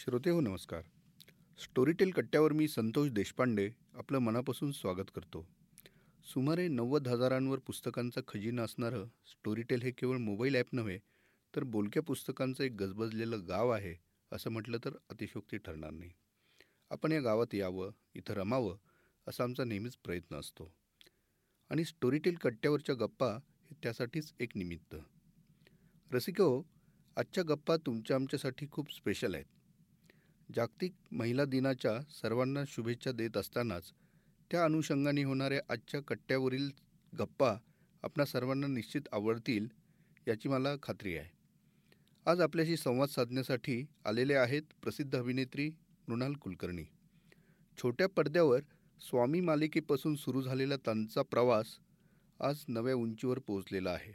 श्रोते हो नमस्कार. स्टोरीटेल कट्ट्यावर मी संतोष देशपांडे आपलं मनापासून स्वागत करतो. सुमारे नव्वद हजारांवर पुस्तकांचा खजिना असणारं स्टोरीटेल हे केवळ मोबाईल ॲप नव्हे तर बोलक्या पुस्तकांचं एक गजबजलेलं गाव आहे असं म्हटलं तर अतिशोक्ती ठरणार नाही. आपण या गावात यावं इथं रमावं असा आमचा नेहमीच प्रयत्न असतो. आणि स्टोरीटेल कट्ट्यावरच्या गप्पा हे त्यासाठीच एक निमित्त. रसिको आजच्या गप्पा तुमच्या आमच्यासाठी खूप स्पेशल आहेत. जागतिक महिला दिनाच्या सर्वांना शुभेच्छा देत असतानाच त्या अनुषंगाने होणाऱ्या आजच्या कट्ट्यावरील गप्पा आपणा सर्वांना निश्चित आवडतील याची मला खात्री आहे. आज आपल्याशी संवाद साधण्यासाठी आलेले आहेत प्रसिद्ध अभिनेत्री मृणाल कुलकर्णी. छोट्या पडद्यावर स्वामी मालिकेपासून सुरू झालेला त्यांचा प्रवास आज नव्या उंचीवर पोहोचलेला आहे.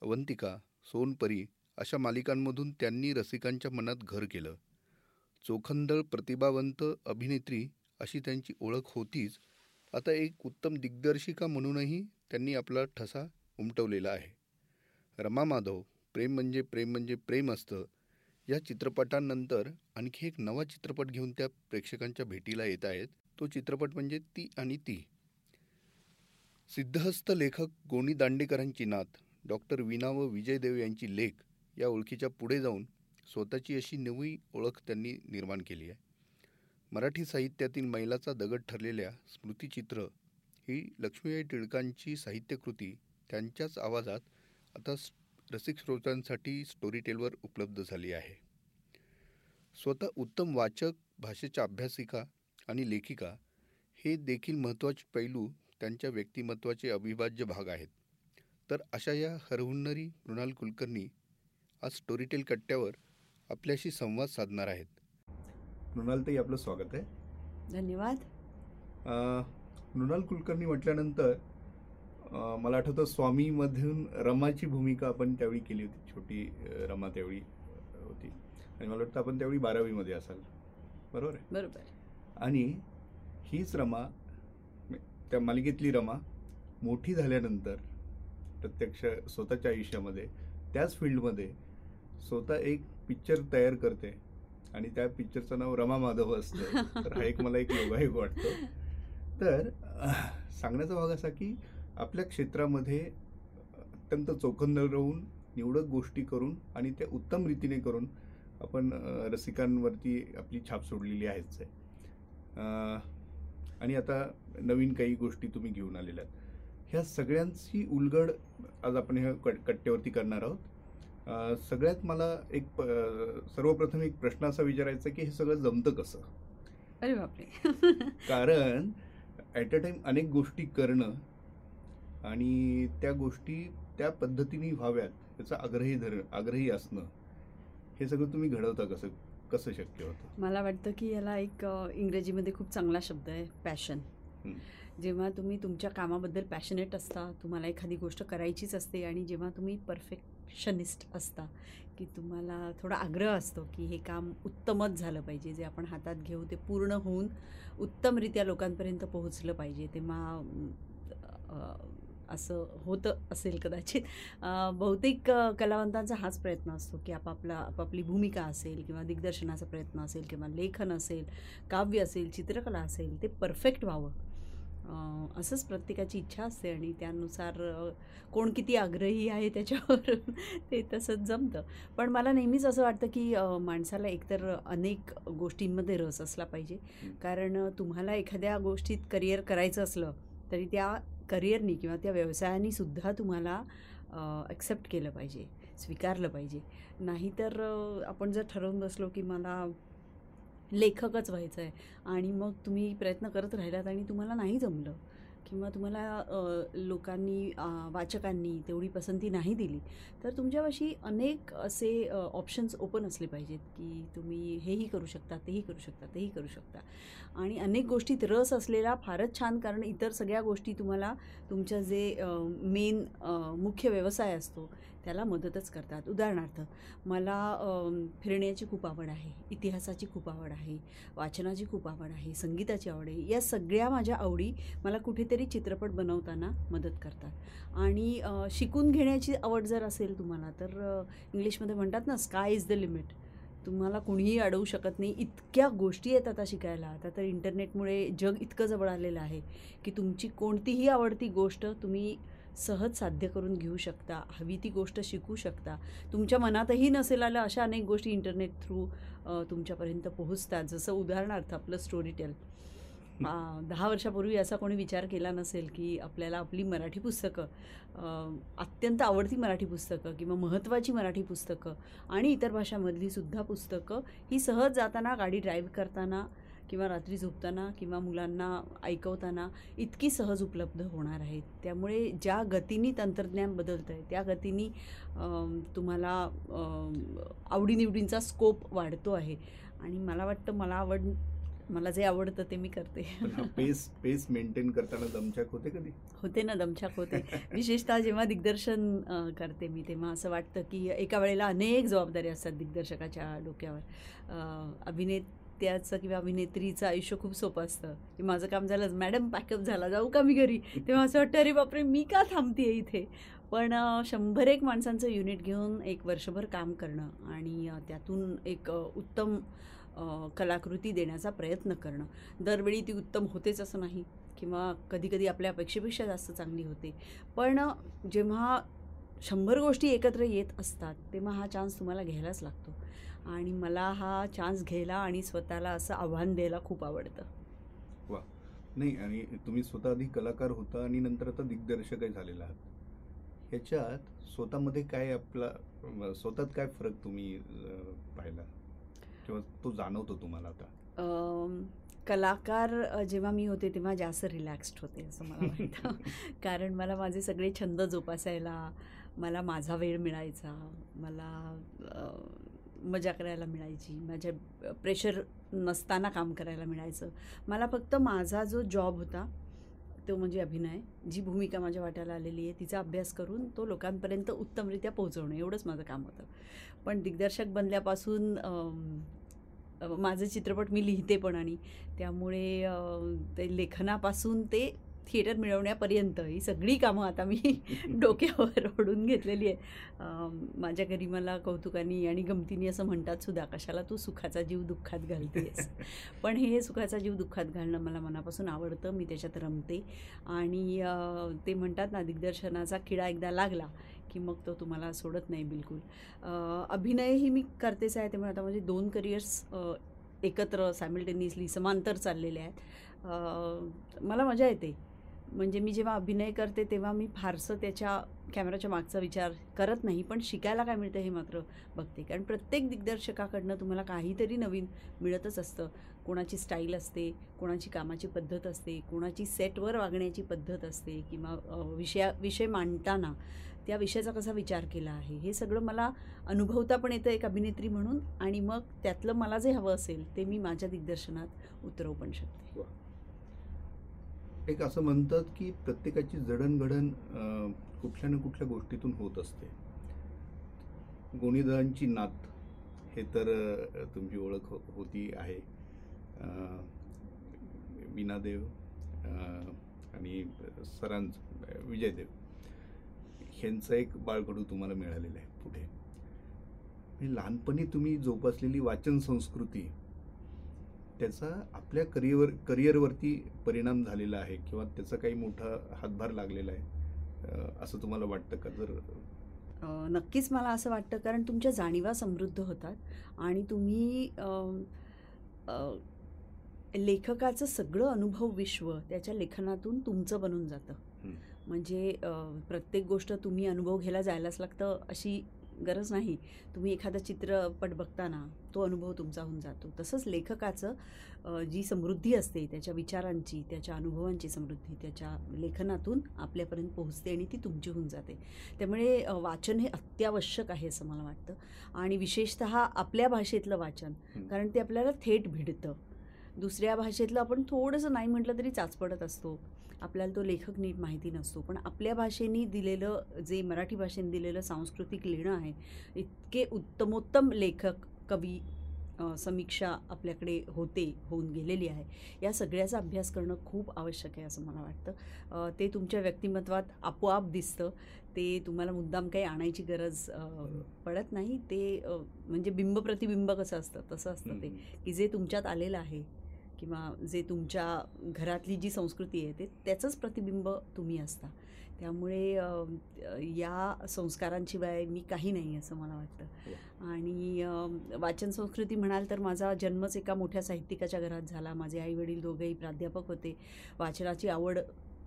अवंतिका सोनपरी अशा मालिकांमधून त्यांनी रसिकांच्या मनात घर केलं. चोखंदळ प्रतिभावंत अभिनेत्री अशी त्यांची ओळख होतीच. आता एक उत्तम दिग्दर्शिका म्हणूनही त्यांनी आपला ठसा उमटवलेला आहे. रमा माधव प्रेम म्हणजे प्रेम म्हणजे प्रेम असतं. या चित्रपटांनंतर आणखी एक नवा चित्रपट घेऊन त्या प्रेक्षकांच्या भेटीला येत आहेत. तो चित्रपट म्हणजे ती आणि ती. सिद्धहस्त लेखक गोणी दांडेकरांची नात डॉक्टर विना व विजय देव यांची लेख या ओळखीच्या पुढे जाऊन स्वतःची अशी नवी ओळख त्यांनी निर्माण केली आहे. मराठी साहित्यातील मैलाचा दगड ठरलेल्या स्मृतिचित्र ही लक्ष्मीबाई टिळकांची साहित्यकृती त्यांच्याच आवाजात आता रसिक श्रोत्यांसाठी स्टोरी टेलवर उपलब्ध झाली आहे. स्वतः उत्तम वाचक भाषेच्या अभ्यासिका आणि लेखिका हे देखील महत्त्वाचे पैलू त्यांच्या व्यक्तिमत्वाचे अविभाज्य भाग आहेत. तर अशा या हरहुन्नरी मृणाल कुलकर्णी आज स्टोरीटेल कट्ट्यावर आपल्याशी संवाद साधणार आहेत. मृणालताई आपलं स्वागत आहे. धन्यवाद. मृणाल कुलकर्णी म्हटल्यानंतर मला आठवतं स्वामीमधून रमाची भूमिका आपण त्यावेळी केली होती. छोटी रमा त्यावेळी होती. आणि मला वाटतं आपण त्यावेळी बारावीमध्ये असाल. बरोबर आहे? बरोबर. आणि हीच रमा त्या मालिकेतली रमा मोठी झाल्यानंतर प्रत्यक्ष स्वतःच्या आयुष्यामध्ये त्याच फील्डमध्ये स्वतः एक पिक्चर तयार करते. आणि त्या पिक्चरचं नाव रमा माधव असतं. तर हा एक मला एक योगायोग वाटतो. तर सांगण्याचा भाग असा की आपल्या क्षेत्रामध्ये अत्यंत चोखंदळ राहून निवडक गोष्टी करून आणि त्या उत्तम रीतीने करून आपण रसिकांवरती आपली छाप सोडलेली आहेच आहे. आणि आता नवीन काही गोष्टी तुम्ही घेऊन आलेल्या आहेत. ह्या सगळ्यांची उलगड आज आपण ह्या कट्ट्यावरती करणार आहोत. सगळ्यात मला एक सर्वप्रथम एक प्रश्न असा विचारायचा की हे सगळं जमतं कसं? अरे बापरे. कारण ॲट अ टाइम अनेक गोष्टी करणं आणि त्या गोष्टी त्या पद्धतीने व्हाव्यात त्याचा आग्रही धर आग्रही असणं हे सगळं तुम्ही घडवता कसं कसं शक्य होतं? मला वाटतं की याला एक इंग्रजीमध्ये खूप चांगला शब्द आहे पॅशन जेव्हा तुम्ही तुमच्या कामाबद्दल पॅशनेट असता तुम्हाला एखादी गोष्ट करायचीच असते आणि जेव्हा तुम्ही परफेक्शनिस्ट असता की तुम्हाला थोडा आग्रह असतो की हे काम उत्तमच झालं पाहिजे जे आपण हातात घेऊ ते पूर्ण होऊन उत्तमरित्या लोकांपर्यंत पोहोचलं पाहिजे. तेव्हा असं होतं असेल कदाचित. बहुतेक कलावंतांचा हाच प्रयत्न असतो की आपापला आपापली भूमिका असेल किंवा दिग्दर्शनाचा प्रयत्न असेल किंवा लेखन असेल काव्य असेल चित्रकला असेल ते परफेक्ट व्हावं. असंच प्रत्येकाची इच्छा असते आणि त्यानुसार कोण किती आग्रही आहे त्याच्यावर ते तसंच जमतं. पण मला नेहमीच असं वाटतं की माणसाला एकतर अनेक गोष्टींमध्ये रस असला पाहिजे. कारण तुम्हाला एखाद्या गोष्टीत करिअर करायचं असलं तरी त्या करिअरनी किंवा त्या व्यवसायाने सुद्धा तुम्हाला ॲक्सेप्ट केलं पाहिजे स्वीकारलं पाहिजे. नाहीतर आपण जर ठरवून बसलो की मला लेखकच व्हायचं आहे आणि मग तुम्ही प्रयत्न करत राहिलात आणि तुम्हाला नाही जमलं किंवा तुम्हाला लोकांनी वाचकांनी तेवढी पसंती नाही दिली तर तुमच्यापाशी अनेक असे ऑप्शन्स ओपन असले पाहिजेत की तुम्ही हेही करू शकता तेही करू शकता तेही करू शकता. आणि अनेक गोष्टीत रस असलेला फारच छान कारण इतर सगळ्या गोष्टी तुम्हाला तुमच्या जे मेन मुख्य व्यवसाय असतो त्याला मदतच करतात. उदाहरणार्थ मला फिरण्याची खूप आवड आहे इतिहासाची खूप आवड आहे वाचनाची खूप आवड आहे संगीताची आवड आहे या सगळ्या माझ्या आवडी मला कुठेतरी चित्रपट बनवताना मदत करतात. आणि शिकून घेण्याची आवड जर असेल तुम्हाला तर इंग्लिशमध्ये म्हणतात ना स्काय इज द लिमिट तुम्हाला कुणीही अडवू शकत नाही. इतक्या गोष्टी आहेत आता शिकायला. आता तर इंटरनेटमुळे जग इतकं जवळ आलेलं आहे की तुमची कोणतीही आवडती गोष्ट तुम्ही सहज साध्य करून घेऊ शकता हवी ती गोष्ट शिकू शकता. तुमच्या मनातही नसेल आलं अशा अनेक गोष्टी इंटरनेट थ्रू तुमच्यापर्यंत पोहोचतात. जसं उदाहरणार्थ आपलं स्टोरी टेल दहा वर्षापूर्वी असा कोणी विचार केला नसेल की आपल्याला आपली मराठी पुस्तकं अत्यंत आवडती मराठी पुस्तकं किंवा महत्त्वाची मराठी पुस्तकं आणि इतर भाषांमधली सुद्धा पुस्तकं ही सहज जाताना गाडी ड्राईव्ह करताना किंवा रात्री झोपताना किंवा मुलांना ऐकवताना इतकी सहज उपलब्ध होणार आहेत. त्यामुळे ज्या गतीने तंत्रज्ञान बदलतं आहे त्या गतीने तुम्हाला आवडीनिवडींचा स्कोप वाढतो आहे. आणि मला वाटतं मला आवड मला जे आवडतं ते मी करते. पेस पेस मेंटेन करताना दमछाक होते कधी? होते ना दमछाक होते. विशेषतः जेव्हा दिग्दर्शन करते मी तेव्हा असं वाटतं की एका वेळेला अनेक जबाबदाऱ्या असतात दिग्दर्शकाच्या डोक्यावर. अ, अभिनेत्याचं किंवा अभिनेत्रीचं आयुष्य खूप सोपं असतं. की माझं काम झालं मॅडम पॅकअप झाला जाऊ का मी घरी? तेव्हा असं वाटतं अरे बापरे मी का थांबते इथे? पण शंभर एक माणसांचं युनिट घेऊन एक वर्षभर काम करणं आणि त्यातून एक उत्तम कलाकृती देण्याचा प्रयत्न करणं. दरवेळी ती उत्तम होतेच असं नाही किंवा कधीकधी आपल्या अपेक्षेपेक्षा जास्त चांगली होते. पण जेव्हा शंभर गोष्टी एकत्र येत असतात तेव्हा हा चान्स तुम्हाला घ्यायलाच लागतो. आणि मला हा चान्स घ्यायला आणि स्वतःला असं आव्हान द्यायला खूप आवडतं. नाही आणि तुम्ही स्वतः आधी कलाकार होता आणि नंतर आता दिग्दर्शकही झालेला आहात. ह्याच्यात स्वतःमध्ये काय आपला स्वतःत काय फरक तुम्ही पाहिला? किंवा तो जाणवतो तुम्हाला आता? कलाकार जेव्हा मी होते तेव्हा जास्त रिलॅक्स्ड होते असं मला वाटतं. कारण मला माझे सगळे छंद जोपासायला मला माझा वेळ मिळायचा मला मजा करायला मिळायची माझ्या प्रेशर नसताना काम करायला मिळायचं. मला फक्त माझा जो जॉब होता तो म्हणजे अभिनय जी भूमिका माझ्या वाट्याला आलेली आहे तिचा अभ्यास करून तो लोकांपर्यंत उत्तमरित्या पोहोचवणं एवढंच माझं काम होतं. पण दिग्दर्शक बनल्यापासून माझं माझे चित्रपट मी लिहिते पण आणि त्यामुळे ते लेखनापासून ते थिएटर मिळवण्यापर्यंत ही सगळी कामं आता मी डोक्यावर ओढून घेतलेली आहे. माझ्या घरी मला कौतुकाने आणि गमतीने असं म्हणतात सुद्धा कशाला तू सुखाचा जीव दुःखात घालतेस पण हे सुखाचा जीव दुःखात घालणं मला मनापासून आवडतं मी त्याच्यात रमते. आणि ते म्हणतात ना दिग्दर्शनाचा किडा एकदा लागला की मग तो तुम्हाला सोडत नाही बिलकुल. अभिनयही मी करतेच आहे त्यामुळे आता माझे दोन करिअर्स एकत्र सायमल्टेनियसली समांतर चाललेले आहेत. मला मजा येते. म्हणजे मी जेव्हा अभिनय करते तेव्हा मी फारसं त्याच्या कॅमेराच्या मागचा विचार करत नाही पण शिकायला काय मिळतं हे मात्र बघते. कारण प्रत्येक दिग्दर्शकाकडनं तुम्हाला काहीतरी नवीन मिळतच असतं. कोणाची स्टाईल असते कोणाची कामाची पद्धत असते कोणाची सेटवर वागण्याची पद्धत असते किंवा विषया विषय मांडताना त्या विषयाचा कसा विचार केला आहे हे सगळं मला अनुभवता पण येतं एक अभिनेत्री म्हणून आणि मग त्यातलं मला जे हवं असेल ते मी माझ्या दिग्दर्शनात उतरवू पण शकते. एक असं म्हणतात की प्रत्येकाची जडणघडण कुठल्या ना कुठल्या गोष्टीतून होत असते. गोणीदारांची नात हे तर तुमची ओळख हो, होती आहे. विनादेव आणि सरांच विजयदेव. ह्यांचं एक बाळकडू तुम्हाला मिळालेलं आहे पुढे. म्हणजे लहानपणी तुम्ही जोपासलेली वाचन संस्कृती त्याचा आपल्या करिअर करिअरवरती परिणाम झालेला आहे किंवा त्याचा काही मोठा हातभार लागलेला आहे असं तुम्हाला वाटतं का जर नक्कीच मला असं वाटतं कारण तुमच्या जाणीवा समृद्ध होतात आणि तुम्ही लेखकाचं सगळं अनुभव विश्व त्याच्या लेखनातून तुमचं बनून जातं. म्हणजे प्रत्येक गोष्ट तुम्ही अनुभव घ्यायला जायलाच लागतं अशी गरज नाही. तुम्ही एखादा चित्रपट बघताना तो अनुभव तुमचा होऊन जातो. तसंच लेखकाचं जी समृद्धी असते त्याच्या विचारांची त्याच्या अनुभवांची समृद्धी त्याच्या लेखनातून आपल्यापर्यंत पोहोचते आणि ती तुमची होऊन जाते. त्यामुळे वाचन हे अत्यावश्यक आहे असं मला वाटतं. आणि विशेषत आपल्या भाषेतलं वाचन. कारण ते आपल्याला थेट भिडतं. दुसऱ्या भाषेतलं आपण थोडंसं नाही म्हटलं तरी चाचपडत असतो. आपल्याला तो लेखक नीट माहिती नसतो. पण आपल्या भाषेने दिलेलं जे मराठी भाषेने दिलेलं सांस्कृतिक लिहिणं आहे इतके उत्तमोत्तम लेखक कवी समीक्षा आपल्याकडे होते होऊन गेलेली आहे. या सगळ्याचा अभ्यास करणं खूप आवश्यक आहे असं मला वाटतं. ते तुमच्या व्यक्तिमत्वात आपोआप दिसतं. ते तुम्हाला मुद्दाम काही आणायची गरज पडत नाही. ते म्हणजे बिंब प्रतिबिंब कसं असतं तसं असतं ते. की जे तुमच्यात आलेलं आहे किंवा जे तुमच्या घरातली जी संस्कृती आहे ते त्याचंच प्रतिबिंब तुम्ही असता. त्यामुळे या संस्कारांशिवाय मी काही नाही असं मला वाटतं. आणि अ, वाचन संस्कृती म्हणाल तर माझा जन्मच एका मोठ्या साहित्यिकाच्या घरात झाला. माझे आई वडील दोघेही प्राध्यापक होते. वाचनाची आवड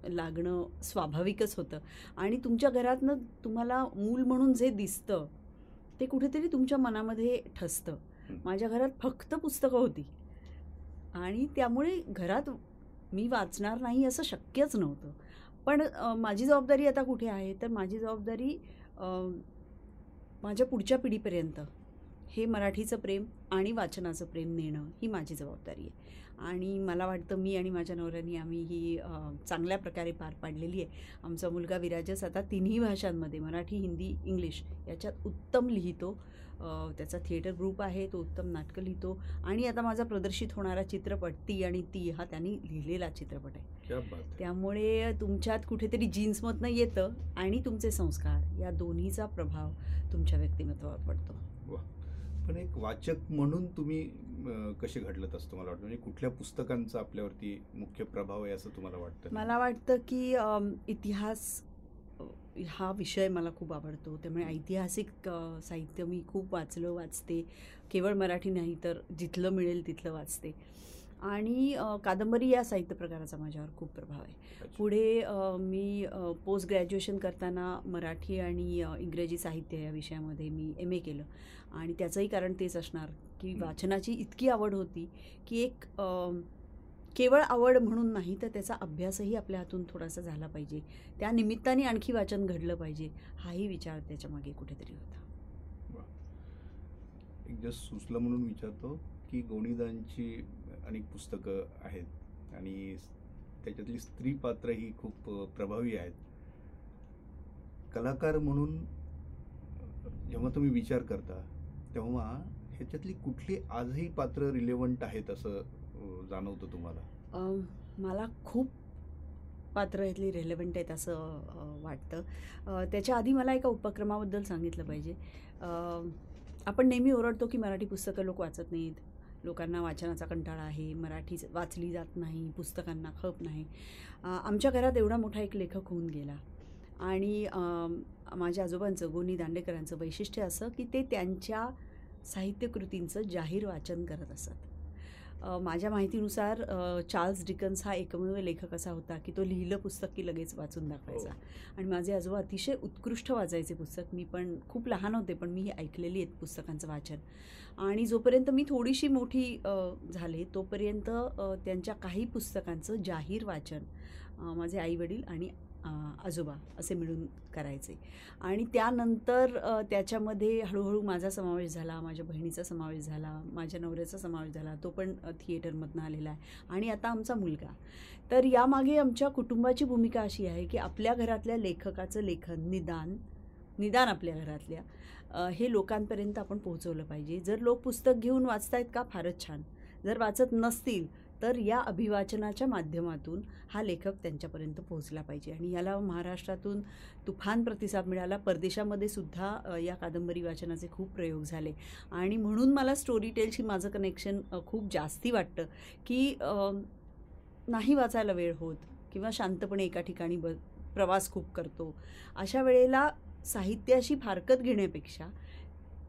लागणं स्वाभाविकच होतं. आणि तुमच्या घरातनं तुम्हाला मूल म्हणून जे दिसतं ते कुठेतरी तुमच्या मनामध्ये ठसतं. हं. माझ्या घरात फक्त पुस्तकं होती. आणि त्यामुळे घरात मी वाचणार नाही असं शक्यच नव्हतं. पण माझी जबाबदारी आता कुठे आहे? तर माझी जबाबदारी माझ्या पुढच्या पिढीपर्यंत. हे मराठीचं प्रेम आणि वाचनाचं प्रेम नेणं ही माझी जबाबदारी आहे. आणि मला वाटतं मी आणि माझ्या नवऱ्याने आम्ही ही चांगल्या प्रकारे पार पाडलेली आहे. आमचा मुलगा विराजस आता तिन्ही भाषांमध्ये मराठी हिंदी इंग्लिश याच्यात उत्तम लिहितो. त्याचा थिएटर ग्रुप आहे तो उत्तम नाटकं लिहितो. आणि आता माझा प्रदर्शित होणारा चित्रपट ती आणि ती हा त्यांनी लिहिलेला चित्रपट आहे. त्यामुळे तुमच्यात कुठेतरी जीन्समधनं येतं आणि तुमचे संस्कार या दोन्हीचा प्रभाव तुमच्या व्यक्तिमत्वावर पडतो. पण एक वाचक म्हणून तुम्ही कसे घडलत असतं मला वाटतं? म्हणजे कुठल्या पुस्तकांचा आपल्यावरती मुख्य प्रभाव आहे असं तुम्हाला वाटतं? मला वाटतं की इतिहास हा विषय मला खूप आवडतो. त्यामुळे ऐतिहासिक साहित्य मी खूप वाचलं वाचते. केवळ मराठी नाही तर जिथलं मिळेल तिथलं वाचते. आणि कादंबरी या साहित्य प्रकाराचा माझ्यावर खूप प्रभाव आहे. पुढे मी पोस्ट ग्रॅज्युएशन करताना मराठी आणि इंग्रजी साहित्य या विषयामध्ये मी एम ए केलं. आणि त्याचंही कारण तेच असणार की. वाचनाची इतकी आवड होती की एक केवळ आवड म्हणून नाही तर त्याचा अभ्यासही आपल्या हातून थोडासा झाला पाहिजे. त्या निमित्ताने आणखी वाचन घडलं पाहिजे हाही विचार त्याच्यामागे कुठेतरी होता. एक जस्ट सुचलं म्हणून विचारतो की गोणीदांची अनेक पुस्तकं आहेत आणि त्याच्यातली स्त्री पात्र ही खूप प्रभावी आहेत. कलाकार म्हणून जेव्हा तुम्ही विचार करता तेव्हा ह्याच्यातली कुठली आजही पात्र रिलेवंट आहेत असं जाणवतं तुम्हाला? मला खूप पात्र यातली रेलेवंट आहेत असं वाटतं. त्याच्या आधी मला एका उपक्रमाबद्दल सांगितलं पाहिजे. आपण नेहमी ओरडतो की मराठी पुस्तकं लोक वाचत नाहीत. लोकांना वाचनाचा कंटाळा आहे मराठी वाचली जात नाही पुस्तकांना खप नाही. आमच्या घरात एवढा मोठा एक लेखक होऊन गेला. आणि माझ्या आजोबांचं गोनी दांडेकरांचं वैशिष्ट्य असं की ते त्यांच्या साहित्यकृतींचं जाहीर वाचन करत असत. माझ्या माहितीनुसार चार्ल्स डिकन्स हा एकमेव लेखक असा होता की तो लिहिलं पुस्तक की लगेच वाचून दाखवायचा. आणि माझे आजोबा अतिशय उत्कृष्ट वाचायचे पुस्तक. मी पण खूप लहान होते पण मी ही ऐकलेली आहेत पुस्तकांचं वाचन. आणि जोपर्यंत मी थोडीशी मोठी झाले तोपर्यंत त्यांच्या काही पुस्तकांचं जाहीर वाचन माझे आईवडील आणि आजोबा असे मिळून करायचे. आणि त्यानंतर त्याच्यामध्ये हळूहळू माझा समावेश झाला माझ्या बहिणीचा समावेश झाला माझ्या नवऱ्याचा समावेश झाला. तो पण थिएटरमधनं आलेला आहे. आणि आता आमचा मुलगा. तर यामागे आमच्या कुटुंबाची भूमिका अशी आहे की आपल्या घरातल्या लेखकाचं लेखन निदान निदान आपल्या घरातल्या हे लोकांपर्यंत आपण पोहोचवलं पाहिजे. जर लोक पुस्तक घेऊन वाचतायत का? फारच छान. जर वाचत नसतील तर या अभिवाचनाच्या माध्यमातून हा लेखक त्यांच्यापर्यंत पोहोचला पाहिजे. आणि याला महाराष्ट्रातून तुफान प्रतिसाद मिळाला. परदेशामध्ये सुद्धा या कादंबरी वाचनाचे खूप प्रयोग झाले. आणि म्हणून मला स्टोरी टेलशी माझं कनेक्शन खूप जास्ती वाटतं की नाही वाचायला वेळ होत किंवा शांतपणे एका ठिकाणी ब प्रवास खूप करतो. अशा वेळेला साहित्याशी फारकत घेण्यापेक्षा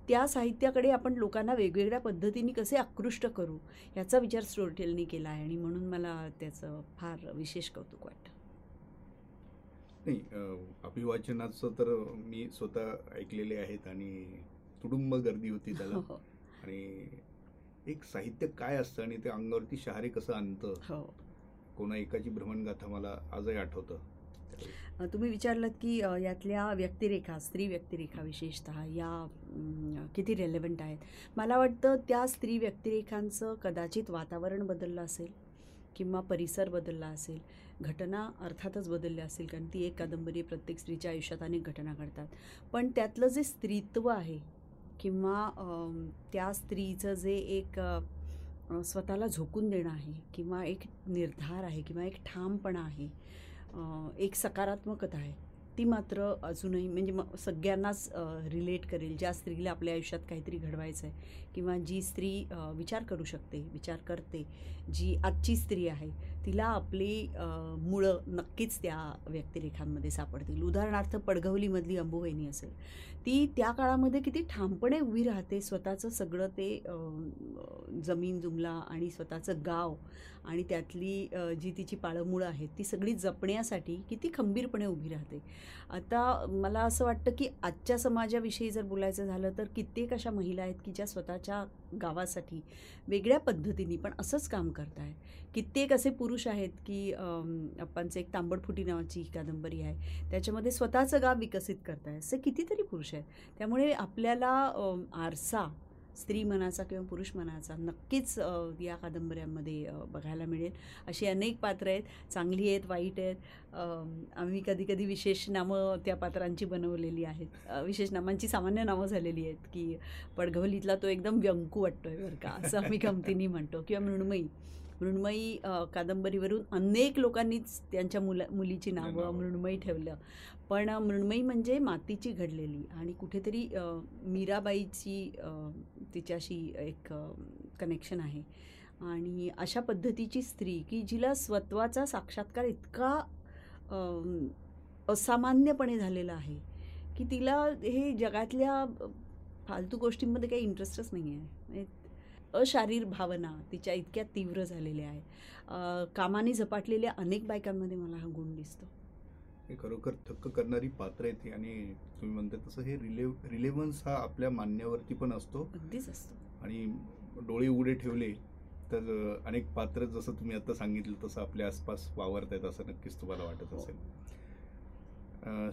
त्या साहित्याकडे आपण लोकांना वेगवेगळ्या पद्धतीने कसे आकृष्ट करू याचा विचार स्टोरीटेलनी केला आहे आणि म्हणून मला त्याचं फार विशेष कौतुक वाटतं. नाही अभिवाचनाचं तर मी स्वतः ऐकलेले आहेत आणि तुडुंब गर्दी होती त्याला. हो. आणि एक साहित्य काय असतं आणि ते अंगावरती शहारे कसं आणतं हो. कोणा एकाची भ्रमणगाथा मला आजही आठवतं. तुम्ही विचारलं की यातल्या व्यक्तिरेखा स्त्री व्यक्तिरेखा विशेषतः या किती रेलेवंट आहेत? मला वाटतं त्या स्त्री व्यक्तिरेखांचं कदाचित वातावरण बदललं असेल किंवा परिसर बदलला असेल. घटना अर्थातच बदलल्या असेल कारण ती एक कादंबरी प्रत्येक स्त्रीच्या आयुष्यात अनेक घटना घडतात. पण त्यातलं जे स्त्रीत्व आहे किंवा त्या स्त्रीचं जे एक स्वतःला झोकून देणं आहे किंवा एक निर्धार आहे किंवा एक ठामपणा आहे एक सकारात्मकता आहे. ती मात्र अजूनही म्हणजे मग सगळ्यांनाच रिलेट करेल. ज्या स्त्रीला आपल्या आयुष्यात काहीतरी घडवायचं आहे किंवा जी स्त्री विचार करू शकते विचार करते जी आजची स्त्री आहे तिला आपली मुळं नक्कीच त्या व्यक्तिरेखांमध्ये सापडतील. उदाहरणार्थ पडघवलीमधली अंबुवहिनी असेल. ती त्या काळामध्ये किती ठामपणे उभी राहते. स्वतःचं सगळं ते जमीन जुमला आणि स्वतःचं गाव आणि त्यातली जी तिची पाळंमुळं आहेत ती सगळी जपण्यासाठी किती खंबीरपणे उभी राहते. आता मला असं वाटतं की आजच्या समाजाविषयी जर बोलायचं झालं तर कित्येक अशा महिला आहेत की ज्या स्वतःच्या गावासाठी वेगळ्या पद्धतीने पण असंच काम करत आहे कित्येक असे पुरुष आहेत की आपणचं एक तांबडफुटी नावाची ही कादंबरी आहे. त्याच्यामध्ये स्वतःचं गाव विकसित करताय. असे कितीतरी पुरुष आहेत. त्यामुळे आपल्याला आरसा स्त्री मनाचा किंवा पुरुष मनाचा नक्कीच या कादंबऱ्यांमध्ये बघायला मिळेल. अशी अनेक पात्रं आहेत. चांगली आहेत वाईट आहेत. आम्ही कधी कधी विशेष नामं त्या पात्रांची बनवलेली आहेत. विशेष नामांची सामान्य नावं झालेली आहेत की पडघवलीतला तो एकदम व्यंकू वाटतोय बरं का असं आम्ही गमतीने म्हणतो किंवा मृण्मयी. मृण्मयी कादंबरीवरून अनेक लोकांनीच त्यांच्या मुला मुलीची नावं. मृण्मयी ठेवलं. पण मृण्मयी म्हणजे मातीची घडलेली आणि कुठेतरी मीराबाईची तिच्याशी एक कनेक्शन आहे. आणि अशा पद्धतीची स्त्री की जिला स्वत्वाचा साक्षात्कार इतका असामान्यपणे झालेला आहे की तिला हे जगातल्या फालतू गोष्टींमध्ये काही इंटरेस्टच नाही आहे अशारीर भावना तिच्या इतक्या तीव्र झालेल्या आहे अ, कामाने झपाटलेल्या अनेक बायकांमध्ये मला हा गुण दिसतो. हे खरोखर थक्क करणारी पात्र आहेत ही आणि तुम्ही म्हणता तसं हे रिलेव रिलेव्हन्स हा आपल्या मान्यावरती पण असतो. अगदीच असतो. आणि डोळे उघडे ठेवले तर अनेक पात्र जसं तुम्ही आता सांगितलं तसं आपल्या आसपास वावरत आहेत असं नक्कीच तुम्हाला वाटत हो. असेल.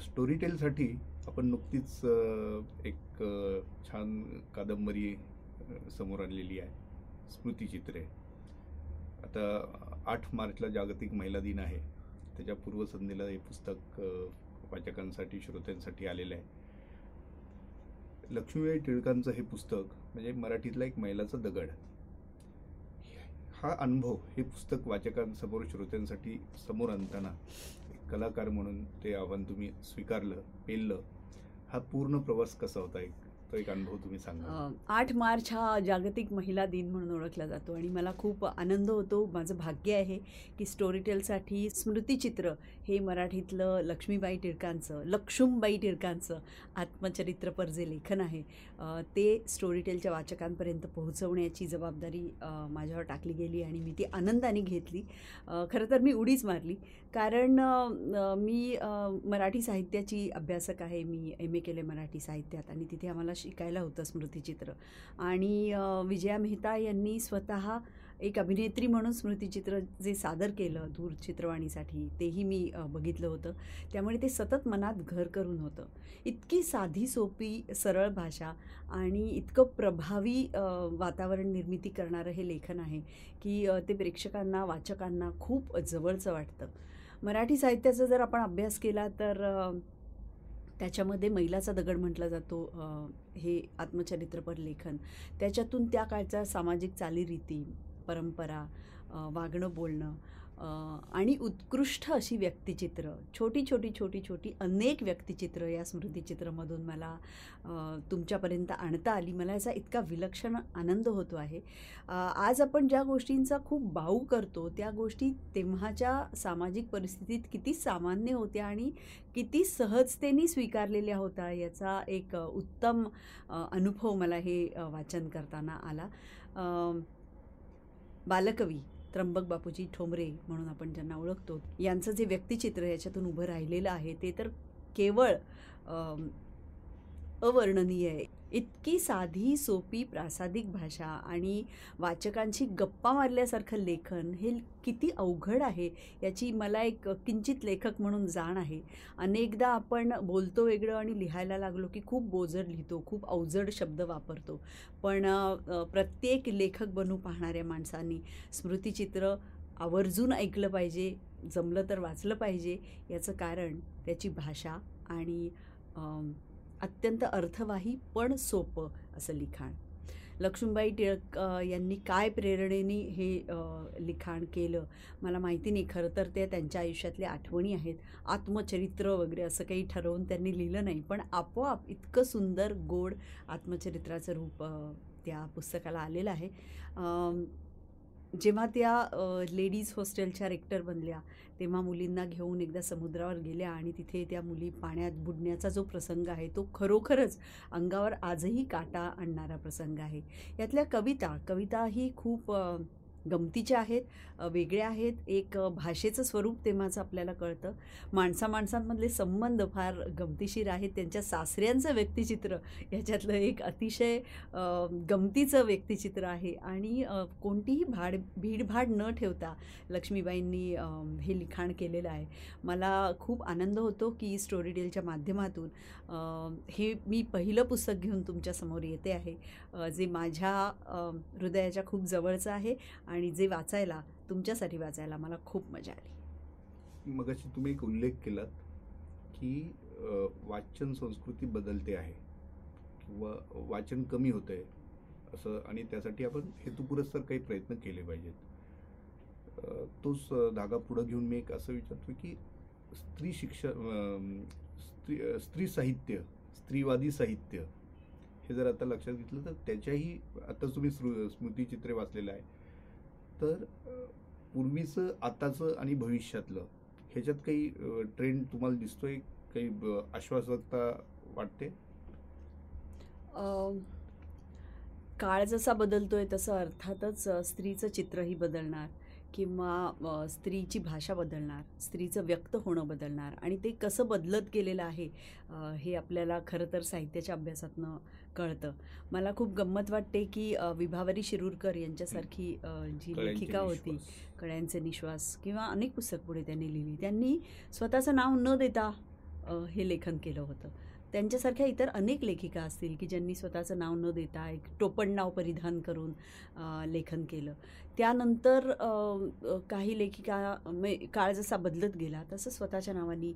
स्टोरी टेलसाठी आपण नुकतीच एक छान कादंबरी समोर आणलेली आहे. स्मृतिचित्रे आता आठ मार्चला जागतिक महिला दिन आहे. त्याच्या पूर्वसंध्येला हे पुस्तक वाचकांसाठी श्रोत्यांसाठी आलेलं आहे. लक्ष्मीबाई टिळकांचं हे पुस्तक म्हणजे मराठीतला एक महिलाचा दगड. हा अनुभव हे पुस्तक वाचकांसमोर श्रोत्यांसाठी समोर आणताना एक कलाकार म्हणून ते आव्हान तुम्ही स्वीकारलं पेललं. हा पूर्ण प्रवास कसा होता एक? तो एक अनुभव तुम्ही सांगा. आठ मार्च हा जागतिक महिला दिन म्हणून ओळखला जातो आणि मला खूप आनंद होतो माझं भाग्य आहे की स्टोरीटेलसाठी स्मृतिचित्र हे मराठीतलं लक्ष्मीबाई टिळकांचं लक्ष्मीबाई टिळकांचं आत्मचरित्रपर जे लेखन आहे ते स्टोरीटेलच्या वाचकांपर्यंत पोहोचवण्याची जबाबदारी माझ्यावर टाकली गेली आणि मी ती आनंदाने घेतली. खरं तर मी उडीच मारली. कारण मी मराठी साहित्याची अभ्यासक आहे. मी एम ए केले मराठी साहित्यात आणि तिथे आम्हाला शिकायला होतं स्मृतिचित्र. आणि विजया मेहता यांनी स्वतः एक अभिनेत्री म्हणून स्मृतिचित्र जे सादर केलं दूरचित्रवाणीसाठी तेही मी बघितलं होतं. त्यामुळे ते सतत मनात घर करून होतं. इतकी साधी सोपी सरळ भाषा आणि इतकं प्रभावी वातावरण निर्मिती करणारं हे लेखन आहे की ते प्रेक्षकांना वाचकांना खूप जवळचं वाटतं. मराठी साहित्याचा जर आपण अभ्यास केला तर त्याच्यामध्ये मैलाचा दगड म्हटला जातो हे आत्मचरित्रपर लेखन. त्याच्यातून त्या काळच्या सामाजिक चालीरीती परंपरा वागणं बोलणं आणि उत्कृष्ट अशी व्यक्तिचित्र छोटी छोटी छोटी छोटी अनेक व्यक्तिचित्र या स्मृतिचित्रमधून मला तुमच्यापर्यंत आणता आली. मला याचा इतका विलक्षण आनंद होतो आहे. आज आपण ज्या गोष्टींचा खूप बाऊ करतो त्या गोष्टी तेव्हाच्या सामाजिक परिस्थितीत किती सामान्य होत्या आणि किती सहजतेने स्वीकारलेल्या होत्या याचा एक उत्तम अनुभव मला हे वाचन करताना आला. बालकवी त्र्यंबक बापूजी ठोंबरे म्हणून आपण ज्यांना ओळखतो यांचं जे व्यक्तिचित्र याच्यातून उभं राहिलेलं आहे ते तर केवळ अवर्णनीय आहे. इतकी साधी सोपी प्रासादिक भाषा आणि वाचकांशी गप्पा मारल्यासारखं लेखन हे किती अवघड आहे याची मला एक किंचित लेखक म्हणून जाण आहे. अनेकदा आपण बोलतो वेगळं आणि लिहायला लागलो की खूप बोजड लिहितो खूप अवजड शब्द वापरतो. पण प्रत्येक लेखक बनू पाहणाऱ्या माणसांनी स्मृतिचित्र आवर्जून ऐकलं पाहिजे जमलं तर वाचलं पाहिजे याचं कारण त्याची भाषा आणि अत्यंत अर्थवाही पण सोपं असं लिखाण. लक्ष्मीबाई टिळक यांनी काय प्रेरणेने हे लिखाण केलं? मला माहिती नाही खरं तर ते त्यांच्या आयुष्यातल्या आठवणी आहेत. आत्मचरित्र वगैरे असं काही ठरवून त्यांनी लिहिलं नाही पण आपोआप इतकं सुंदर गोड आत्मचरित्राचं रूप त्या पुस्तकाला आलेलं आहे. जेव्हा त्या लेडीज हॉस्टेलच्या रेक्टर बनल्या तेव्हा मुलींना घेऊन एकदा समुद्रावर गेल्या आणि तिथे त्या मुली पाण्यात बुडण्याचा जो प्रसंग आहे तो खरोखरच अंगावर आजही काटा आणणारा प्रसंग आहे. यातल्या कविता कविता ही खूप गमतीच्या आहेत वेगळ्या आहेत. एक भाषेचं स्वरूप तेव्हाच आपल्याला कळतं. माणसा माणसांमधले संबंध फार गमतीशीर आहेत. त्यांच्या सासऱ्यांचं व्यक्तिचित्र याच्यातलं एक अतिशय गमतीचं व्यक्तिचित्र आहे. आणि कोणतीही भाड भीडभाड न ठेवता लक्ष्मीबाईंनी हे लिखाण केलेलं आहे. मला खूप आनंद होतो की स्टोरी डेलच्या माध्यमातून हे मी पहिलं पुस्तक घेऊन तुमच्यासमोर येते आहे. जे माझ्या हृदयाच्या खूप जवळचं आहे. आणि जे वाचायला तुमच्यासाठी वाचायला मला खूप मजा आली. मग तुम्ही एक उल्लेख केलात की वाचन संस्कृती बदलते आहे किंवा वाचन कमी होतं आहे असं आणि त्यासाठी आपण हेतुपुरस्सर काही प्रयत्न केले पाहिजेत. तोच धागा पुढं घेऊन मी एक असं विचारतो की स्त्री शिक्षण स्त्री स्त्री साहित्य स्त्रीवादी साहित्य हे जर आता लक्षात घेतलं तर त्याच्याही आता तुम्ही स्मृ स्मृतिचित्रे वाचलेलं आहे. तर पूर्वीचं आताचं आणि भविष्यातलं ह्याच्यात काही ट्रेंड तुम्हाला दिसतोय? काही आश्वासकता वाटते? काळ जसा बदलतोय तसं अर्थातच स्त्रीचं चित्रही बदलणार. किंवा स्त्रीची भाषा बदलणार स्त्रीचं व्यक्त होणं बदलणार आणि ते कसं बदलत गेलेलं आहे हे आपल्याला खरं तर साहित्याच्या अभ्यासातनं कळतं मला खूप गंमत वाटते की विभावरी शिरूरकर यांच्यासारखी जी लेखिका होती. कळ्यांचे निश्वास किंवा अनेक पुस्तक पुढे त्यांनी लिहिली त्यांनी स्वतःचं नाव न देता हे लेखन केलं होतं त्यांच्यासारख्या इतर अनेक लेखिका असतील की ज्यांनी स्वतःचं नाव न देता एक टोपण नाव परिधान करून लेखन केलं. त्यानंतर काही लेखिका काळ जसा बदलत गेला तसं स्वतःच्या नावाने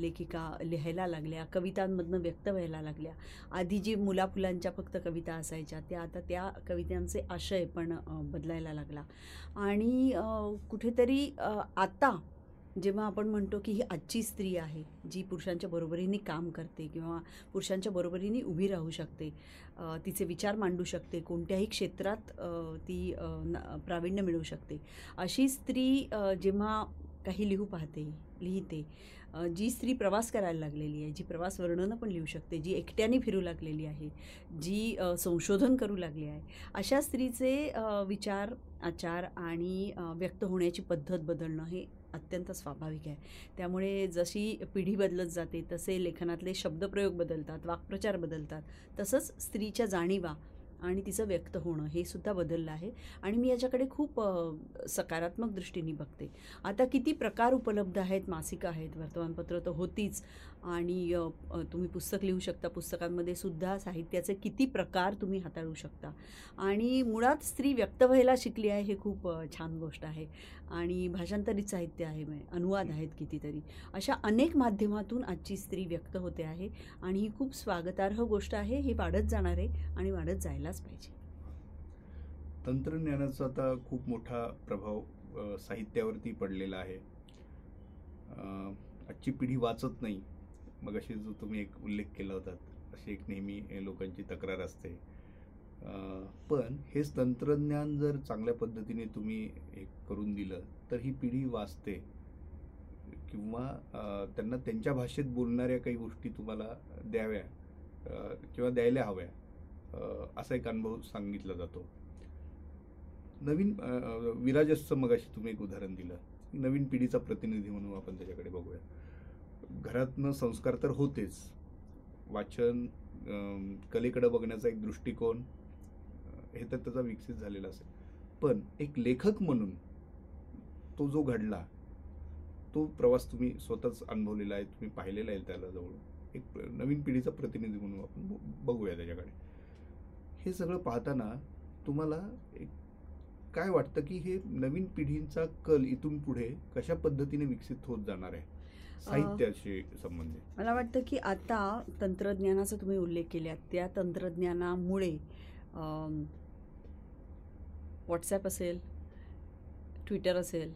लेखिका लिहायला लागल्या कवितांमधनं व्यक्त व्हायला लागल्या. आधी जी मुलाफुलांच्या फक्त कविता असायच्या त्या आता त्या कवितांचे आशय पण बदलायला लागला. आणि कुठेतरी आता जेव्हा आपण म्हणतो की ही आजची स्त्री आहे जी पुरुषांच्या बरोबरीने काम करते किंवा पुरुषांच्या बरोबरीने उभी राहू शकते तिचे विचार मांडू शकते कोणत्याही क्षेत्रात ती न- प्रावीण्य मिळवू शकते. अशी स्त्री जेव्हा काही लिहू पाहते लिहिते जी स्त्री प्रवास करायला लागलेली आहे जी प्रवास वर्णनं पण लिहू शकते जी एकट्याने फिरू लागलेली आहे जी संशोधन करू लागली आहे अशा स्त्रीचे विचार आचार आणि व्यक्त होण्याची पद्धत बदलणं हे अत्यंत स्वाभाविक आहे. त्यामुळे जशी पिढी बदलत जाते तसे लेखनातले शब्दप्रयोग बदलतात वाक्प्रचार बदलतात तसंच स्त्रीच्या जाणीवा आणि तिचं व्यक्त होणं हे सुद्धा बदललं आहे. आणि मी याच्याकडे खूप सकारात्मक दृष्टीने बघते. आता किती प्रकार उपलब्ध आहेत मासिकं आहेत वर्तमानपत्र तर होतीच. आणि तुम्ही पुस्तक लिहू शकता. पुस्तकांमध्ये सुद्धा साहित्याचे किती प्रकार तुम्ही हाताळू शकता. आणि मुळात स्त्री व्यक्त व्हायला शिकली आहे हे खूप छान गोष्ट आहे. आणि भाषांतरित साहित्य आहे म्हणजे अनुवाद आहेत कितीतरी. अशा अनेक माध्यमातून आजची स्त्री व्यक्त होते आहे. आणि ही खूप स्वागतार्ह गोष्ट आहे. हे वाढत जाणार आहे आणि वाढत जायलाच पाहिजे. तंत्रज्ञानाचा आता खूप मोठा प्रभाव साहित्यावरती पडलेला आहे. आजची पिढी वाचत नाही. मग अशी जो तुम्ही एक उल्लेख केला होता अशी एक नेहमी लोकांची तक्रार असते. पण हेच तंत्रज्ञान जर चांगल्या पद्धतीने तुम्ही हे करून दिलं तर ही पिढी वाचते. किंवा त्यांना त्यांच्या भाषेत बोलणाऱ्या काही गोष्टी तुम्हाला द्याव्या किंवा द्यायला हव्या असा एक अनुभव सांगितला जातो. नवीन विराजस्त मग अशी तुम्ही एक उदाहरण दिलं. नवीन पिढीचा प्रतिनिधी म्हणून आपण त्याच्याकडे बघूया. घरातनं संस्कार तर होतेच. वाचन कलेकडं बघण्याचा एक दृष्टिकोन हे तर त्याचा विकसित झालेला असेल. पण एक लेखक म्हणून तो जो घडला तो प्रवास तुम्ही स्वतःच अनुभवलेला आहे तुम्ही पाहिलेला आहे त्याला जवळ एक नवीन पिढीचा प्रतिनिधी म्हणून आपण ब- बघूया त्याच्याकडे. हे सगळं पाहताना तुम्हाला एक काय वाटतं की हे नवीन पिढींचा कल इथून पुढे कशा पद्धतीने विकसित होत जाणार आहे? साहित्याशी संबंधित. मला वाटतं की आता तंत्रज्ञानाचा तुम्ही उल्लेख केला त्या तंत्रज्ञानामुळे व्हॉट्सॲप असेल ट्विटर असेल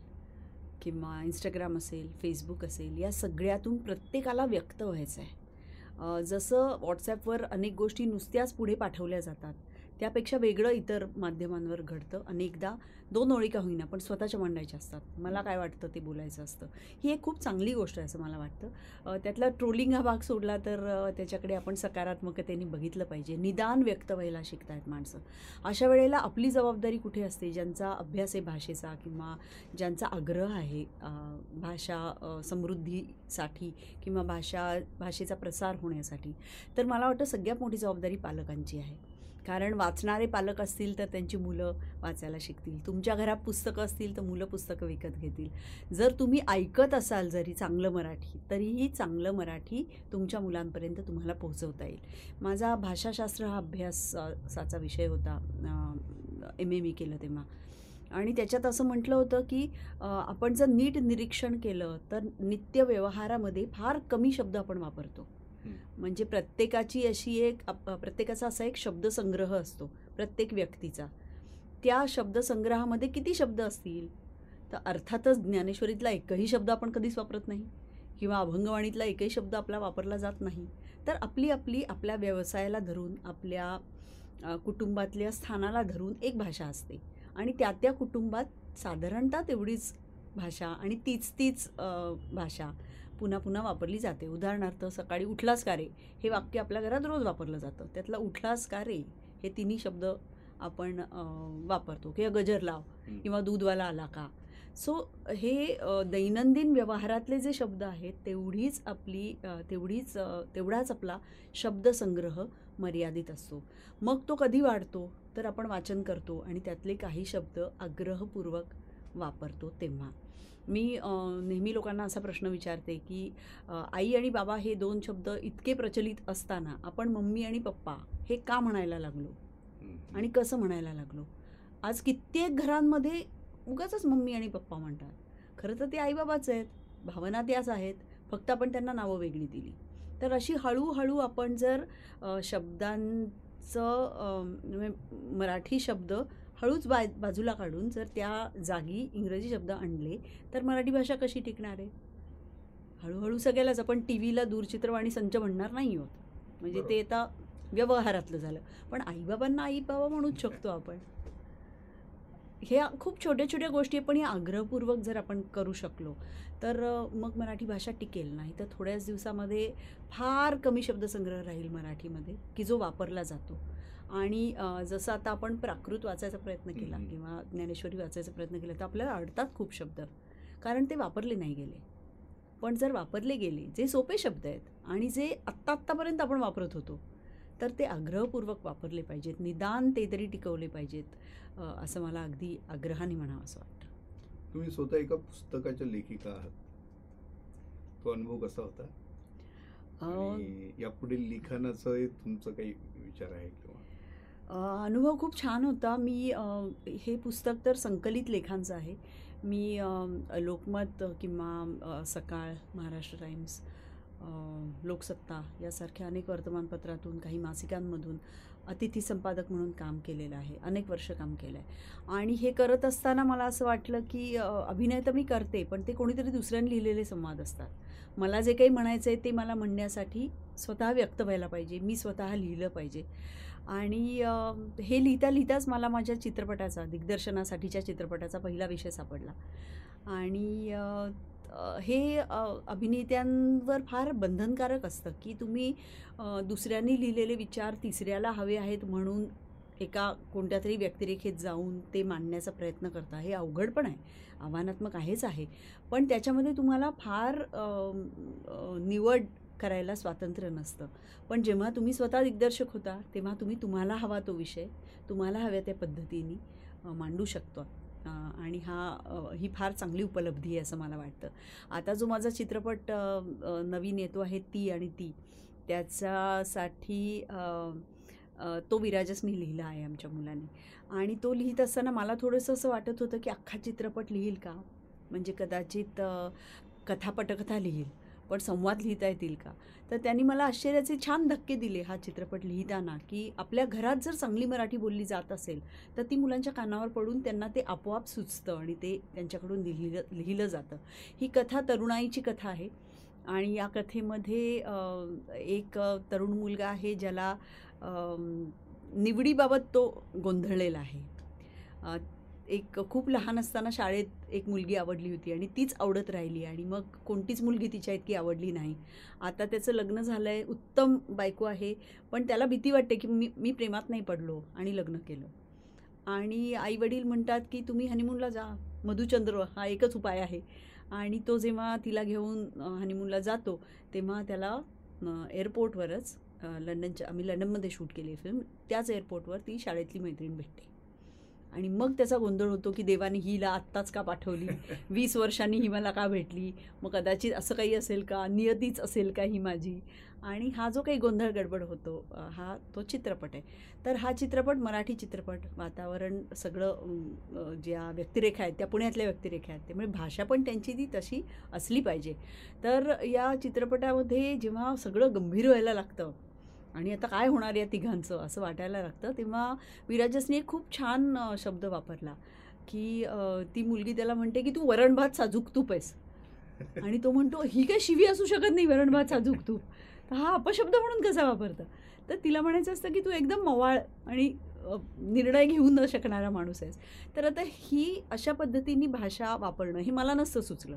किंवा इंस्टाग्राम असेल फेसबुक असेल या सगळ्यातून प्रत्येकाला व्यक्त व्हायचं आहे जसं व्हॉट्सॲपवर अनेक गोष्टी नुसत्याच पुढे पाठवल्या जातात. त्यापेक्षा वेगळं इतर माध्यमांवर घडतं. अनेकदा दोन ओळी का होईना पण स्वतःच्या मांडायच्या असतात. मला काय वाटतं ते बोलायचं असतं. ही एक खूप चांगली गोष्ट आहे असं मला वाटतं. त्यातला ट्रोलिंग हा भाग सोडला तर त्याच्याकडे आपण सकारात्मकतेने बघितलं पाहिजे. निदान व्यक्त व्हायला शिकतायत माणसं. अशा वेळेला आपली जबाबदारी कुठे असते? ज्यांचा अभ्यास आहे भाषेचा किंवा ज्यांचा आग्रह आहे भाषा समृद्धीसाठी किंवा भाषा भाषेचा प्रसार होण्यासाठी तर मला वाटतं सगळ्यात मोठी जबाबदारी पालकांची आहे. कारण वाचणारे पालक असतील तर त्यांची मुलं वाचायला शिकतील. तुमच्या घरात पुस्तकं असतील तर मुलं पुस्तकं विकत घेतील. जर तुम्ही ऐकत असाल जरी चांगलं मराठी तरीही चांगलं मराठी तुमच्या मुलांपर्यंत तुम्हाला पोहोचवता येईल. माझा भाषाशास्त्र हा अभ्यासाचा विषय होता एम ए मी केलं तेव्हा. आणि त्याच्यात असं म्हटलं होतं की आपण जर नीट निरीक्षण केलं तर नित्य व्यवहारामध्ये फार कमी शब्द आपण वापरतो. म्हणजे प्रत्येकाची अशी एक प्रत्येकाचा असा एक शब्दसंग्रह असतो प्रत्येक व्यक्तीचा. त्या शब्दसंग्रहामध्ये किती शब्द असतील? तर अर्थातच ज्ञानेश्वरीतला एकही शब्द आपण कधीच वापरत नाही. किंवा अभंगवाणीतला एकही शब्द आपला वापरला जात नाही. तर आपली आपली आपल्या व्यवसायाला धरून आपल्या कुटुंबातल्या स्थानाला धरून एक भाषा असते. आणि त्या त्या कुटुंबात साधारणतः तेवढीच भाषा आणि तीच तीच भाषा. पुन्हा पुन्हा वापरली जाते. उदाहरणार्थ सकाळी उठलास का रे? हे वाक्य आपल्या घरात रोज वापरलं जातं. त्यातला उठलास का रे? हे तिन्ही शब्द आपण वापरतो. किंवा गजर लाव. किंवा दूधवाला आला का? सो हे दैनंदिन व्यवहारातले जे शब्द आहेत तेवढीच आपली तेवढीच तेवढाच आपला शब्दसंग्रह मर्यादित असतो. मग तो कधी वाढतो? तर आपण वाचन करतो आणि त्यातले काही शब्द आग्रहपूर्वक वापरतो तेव्हा. मी नेहमी लोकांना असा प्रश्न विचारते की आई आणि बाबा हे दोन शब्द इतके प्रचलित असताना आपण मम्मी आणि पप्पा हे का म्हणायला लागलो. आणि कसं म्हणायला लागलो? आज कित्येक घरांमध्ये उगाच मम्मी आणि पप्पा म्हणतात. खरं तर ते आईबाबाच आहेत. भावना त्याच आहेत. फक्त आपण त्यांना नावं वेगळी दिली. तर अशी हळूहळू आपण जर शब्दांचं म्हणजे मराठी शब्द हळूच बा बाजूला काढून जर त्या जागी इंग्रजी शब्द आणले तर मराठी भाषा कशी टिकणार आहे? हळूहळू सगळ्यालाच आपण टी व्हीला दूरचित्रवाणी संच म्हणणार नाही आहोत. म्हणजे ते आता व्यवहारातलं झालं. पण आईबाबांना आई बाबा म्हणूच शकतो आपण. हे खूप छोट्या छोट्या गोष्टी पण हे आग्रहपूर्वक जर आपण करू शकलो तर मग मराठी भाषा टिकेल. नाही तर थोड्याच दिवसामध्ये फार कमी शब्दसंग्रह राहील मराठीमध्ये की जो वापरला जातो. आणि जसं आता आपण प्राकृत वाचायचा प्रयत्न केला. किंवा ज्ञानेश्वरी वाचायचा प्रयत्न केला तर आपल्याला अडतात खूप शब्द. कारण ते वापरले नाही गेले. पण जर वापरले गेले जे सोपे शब्द आहेत आणि जे आत्ता आत्तापर्यंत आपण वापरत होतो तर ते आग्रहपूर्वक वापरले पाहिजेत निदान ते तरी टिकवले पाहिजेत असं मला अगदी आग्रहाने म्हणावं असं वाटतं. तुम्ही स्वतः एका पुस्तकाच्या लेखिका आहात. तो अनुभव कसा होता? यापुढील लिखाणाचं तुमचं काही विचार आहे किंवा? अनुभव खूप छान होता. मी हे पुस्तक तर संकलित लेखांचं आहे. मी लोकमत किंवा सकाळ महाराष्ट्र टाइम्स लोकसत्ता यासारख्या अनेक वर्तमानपत्रातून काही मासिकांमधून अतिथी संपादक म्हणून काम केलेलं आहे. अनेक वर्ष काम केलं आहे आणि हे करत असताना मला असं वाटलं की अभिनय तर मी करते पण ते कोणीतरी दुसऱ्याने लिहिलेले संवाद असतात. मला जे काही म्हणायचं आहे ते मला म्हणण्यासाठी स्वतः व्यक्त व्हायला पाहिजे. मी स्वतः लिहिलं पाहिजे. आणि हे लिहिता लिहिताच मला माझ्या चित्रपटाचा दिग्दर्शनासाठीच्या चित्रपटाचा पहिला विषय सापडला. आणि हे अभिनेत्यांवर फार बंधनकारक असतं की तुम्ही दुसऱ्यांनी लिहिलेले विचार तिसऱ्याला हवे आहेत म्हणून एका कोणत्या तरी व्यक्तिरेखेत जाऊन ते मांडण्याचा प्रयत्न करता हे अवघड पण आहे. आव्हानात्मक आहेच आहे. पण त्याच्यामध्ये तुम्हाला फार निवड करायला स्वातंत्र्य नसतं. पण जेव्हा तुम्ही स्वतः दिग्दर्शक होता तेव्हा तुम्ही तुम्हाला हवा तो विषय तुम्हाला हव्या त्या पद्धतीने मांडू शकतो. आणि हा ही फार चांगली उपलब्धी आहे असं मला वाटतं. आता जो माझा चित्रपट नवीन येतो आहे ती आणि ती त्याच्यासाठी तो विराजच तो लिहिला आहे आमच्या मुलाने. आणि तो लिहित असताना मला थोडंसं असं वाटत होतं की अख्खा चित्रपट लिहील का? म्हणजे कदाचित कथा पटकथा लिहील. पण संवाद लिहिता येतील का? तर त्यांनी मला आश्चर्याचे छान धक्के दिले हा चित्रपट लिहिताना की आपल्या घरात जर चांगली मराठी बोलली जात असेल तर ती मुलांच्या कानावर पडून त्यांना ते आपोआप सुचतं आणि ते त्यांच्याकडून लिहिलं लिहिलं जातं. ही कथा तरुणाईची कथा आहे आणि या कथेमध्ये एक तरुण मुलगा आहे ज्याला निवडीबाबत तो गोंधळलेला आहे. एक खूप लहान असताना शाळेत एक मुलगी आवडली होती आणि तीच आवडत राहिली आणि मग कोणतीच मुलगी तिच्या इतकी आवडली नाही. आता त्याचं लग्न झालं आहे उत्तम बायको आहे पण त्याला भीती वाटते की मी मी प्रेमात नाही पडलो आणि लग्न केलं. आणि आई वडील म्हणतात की तुम्ही हनीमूनला जा मधुचंद्र हा एकच उपाय आहे. आणि तो जेव्हा तिला घेऊन हनीमूनला जातो तेव्हा त्याला एअरपोर्टवरच लंडनच्या आम्ही लंडनमध्ये शूट केली फिल्म त्याच एअरपोर्टवर ती शाळेतली मैत्रीण भेटते. आणि मग त्याचा गोंधळ होतो की देवाने हिला आत्ताच का पाठवली? वीस वर्षांनी ही मला का भेटली? मग कदाचित असं काही असेल का? नियतीच असेल का ही माझी? आणि हा जो काही गोंधळ गडबड होतो हा तो चित्रपट आहे. तर हा चित्रपट मराठी चित्रपट वातावरण सगळं ज्या व्यक्तिरेखा आहेत त्या पुण्यातल्या व्यक्तिरेखा आहेत त्यामुळे भाषा पण त्यांची ती तशी असली पाहिजे. तर या चित्रपटामध्ये जेव्हा सगळं गंभीर व्हायला लागतं आणि आता काय होणार या तिघांचं असं वाटायला लागतं. तेव्हा विराजसने एक खूप छान शब्द वापरला की ती मुलगी त्याला म्हणते की तू वरण भात साजूक तूप आहेस. आणि तो म्हणतो ही काय शिवी असू शकत नाही वरण भात साजूक तूप. तर हा अपशब्द म्हणून कसा वापरतं? तर तिला म्हणायचं असतं की तू एकदम मवाळ आणि निर्णय घेऊ न शकणारा माणूस आहेस. तर आता ही अशा पद्धतीने भाषा वापरणं हे मला नसतं सुचलं.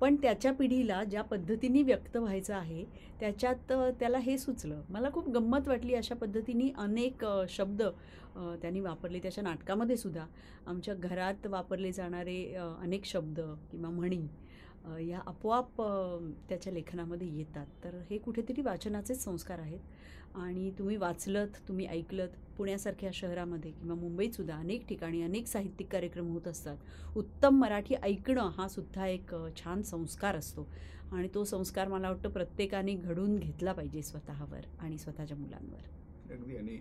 पण त्याच्या पिढीला ज्या पद्धतीने व्यक्त व्हायचं आहे त्याच्यात त्याला हे सुचलं. मला खूप गंमत वाटली अशा पद्धतीने अनेक शब्द त्यांनी वापरले. त्याच्या नाटकामध्ये सुद्धा आमच्या घरात वापरले जाणारे अनेक शब्द किंवा म्हणी या आपोआप त्याच्या लेखनामध्ये येतात. तर हे कुठेतरी वाचनाचेच संस्कार आहेत. आणि तुम्ही वाचलत तुम्ही ऐकलत पुण्यासारख्या शहरामध्ये किंवा मुंबईतसुद्धा अनेक ठिकाणी अनेक साहित्यिक कार्यक्रम होत असतात. उत्तम मराठी ऐकणं हा सुद्धा एक छान संस्कार असतो. आणि तो संस्कार मला वाटतं प्रत्येकाने घडून घेतला पाहिजे स्वतःवर आणि स्वतःच्या मुलांवर. अगदी. आणि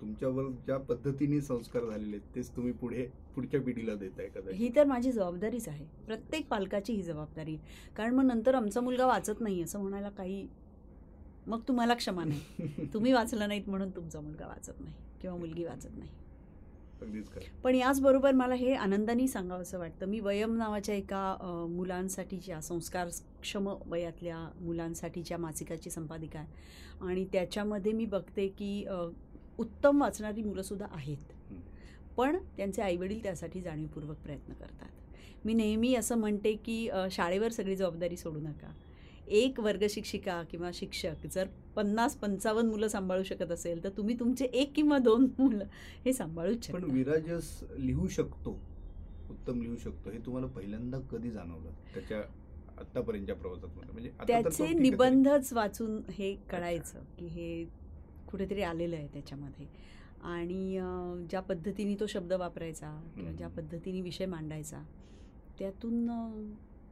तुमच्यावर ज्या पद्धतीने संस्कार झालेले तेच तुम्ही पुढे पुढच्या पिढीला देताय ही कदाचित तर माझी जबाबदारीच आहे. प्रत्येक पालकाची ही जबाबदारी आहे. कारण मग नंतर आमचा मुलगा वाचत नाही असं म्हणायला काही मग तुम्हाला क्षमा नाही. तुम्ही वाचलं नाहीत म्हणून तुमचा मुलगा वाचत नाही किंवा मुलगी वाचत नाही. पण याचबरोबर मला हे आनंदाने सांगावं असं वाटतं. मी वयम नावाच्या एका मुलांसाठीच्या संस्कारक्षम वयातल्या मुलांसाठीच्या मासिकाची संपादिका आहे आणि त्याच्यामध्ये मी बघते की उत्तम वाचणारी मुलंसुद्धा आहेत. पण त्यांचे आईवडील त्यासाठी जाणीवपूर्वक प्रयत्न करतात. मी नेहमी असं म्हणते की शाळेवर सगळी जबाबदारी सोडू नका. एक वर्गशिक्षिका किंवा शिक्षक जर पन्नास पंचावन्न मुलं सांभाळू शकत असेल तर तुम्ही तुमचे एक किंवा दोन मुलं हे सांभाळूच पण विराजस लिहू शकतो उत्तम लिहू शकतो हे तुम्हाला पहिल्यांदा कधी जाणवलं त्याच्या आतापर्यंतच्या प्रवासात म्हणजे त्याचे. निबंधच वाचून हे कळायचं की हे कुठेतरी आलेलं आहे त्याच्यामध्ये आणि ज्या पद्धतीने तो शब्द वापरायचा किंवा. ज्या पद्धतीने विषय मांडायचा त्यातून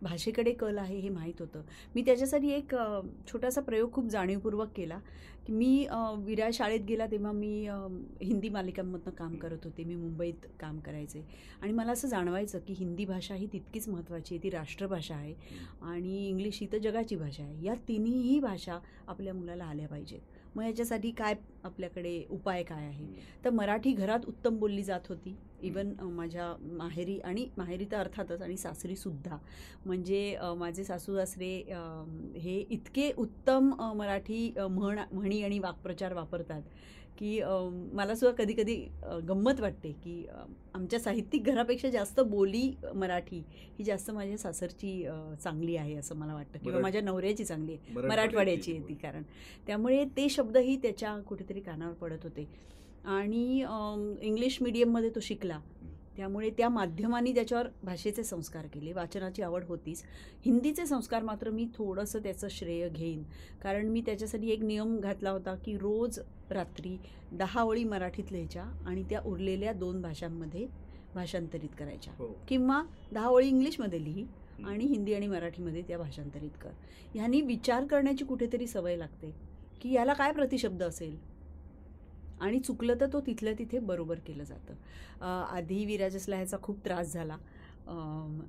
भाषेकडे कल आहे हे माहीत होतं. मी त्याच्यासाठी एक छोटासा प्रयोग खूप जाणीवपूर्वक केला की मी अं, विराय शाळेत गेला तेव्हा मी हिंदी मालिकांमधनं काम करत होते. मी मुंबईत काम करायचे. आणि मला असं जाणवायचं की हिंदी भाषा ही तितकीच महत्त्वाची आहे ती राष्ट्रभाषा आहे आणि इंग्लिश ही तर जगाची भाषा आहे. या तिन्हीही भाषा आपल्या मुलाला आल्या पाहिजेत. मग याच्यासाठी काय आपल्याकडे उपाय काय आहे? तर मराठी घरात उत्तम बोलली जात होती. इवन माझ्या माहेरी आणि माहेरी तर अर्थातच आणि सासरीसुद्धा म्हणजे माझे सासू सासरे हे इतके उत्तम मराठी म्हण म्हणी आणि वाक्प्रचार वापरतात. की मला सुद्धा कधी कधी गंमत वाटते की आमच्या साहित्यिक घरापेक्षा जास्त बोली मराठी ही जास्त माझ्या सासरची चांगली आहे असं मला वाटतं. किंवा माझ्या नवऱ्याची चांगली आहे. मराठवाड्याची आहे ती कारण. त्यामुळे ते शब्दही त्याच्या कुठेतरी कानावर पडत होते. आणि इंग्लिश मिडियममध्ये तो शिकला. त्यामुळे त्या माध्यमांनी त्याच्यावर भाषेचे संस्कार केले. वाचनाची आवड होतीच. हिंदीचे संस्कार मात्र मी थोडंसं त्याचं श्रेय घेईन. कारण मी त्याच्यासाठी एक नियम घातला होता की रोज रात्री दहा ओळी मराठीत लिहायच्या आणि त्या उरलेल्या दोन भाषांमध्ये भाषांतरित करायच्या. हो. किंवा दहा ओळी इंग्लिशमध्ये लिही आणि हिंदी आणि मराठीमध्ये त्या भाषांतरित कर. ह्यानी विचार करण्याची कुठेतरी सवय लागते. की याला काय प्रतिशब्द असेल? आणि चुकलं तर तो तिथल्या तिथे बरोबर केलं जातं. आधी विराजसला ह्याचा खूप त्रास झाला.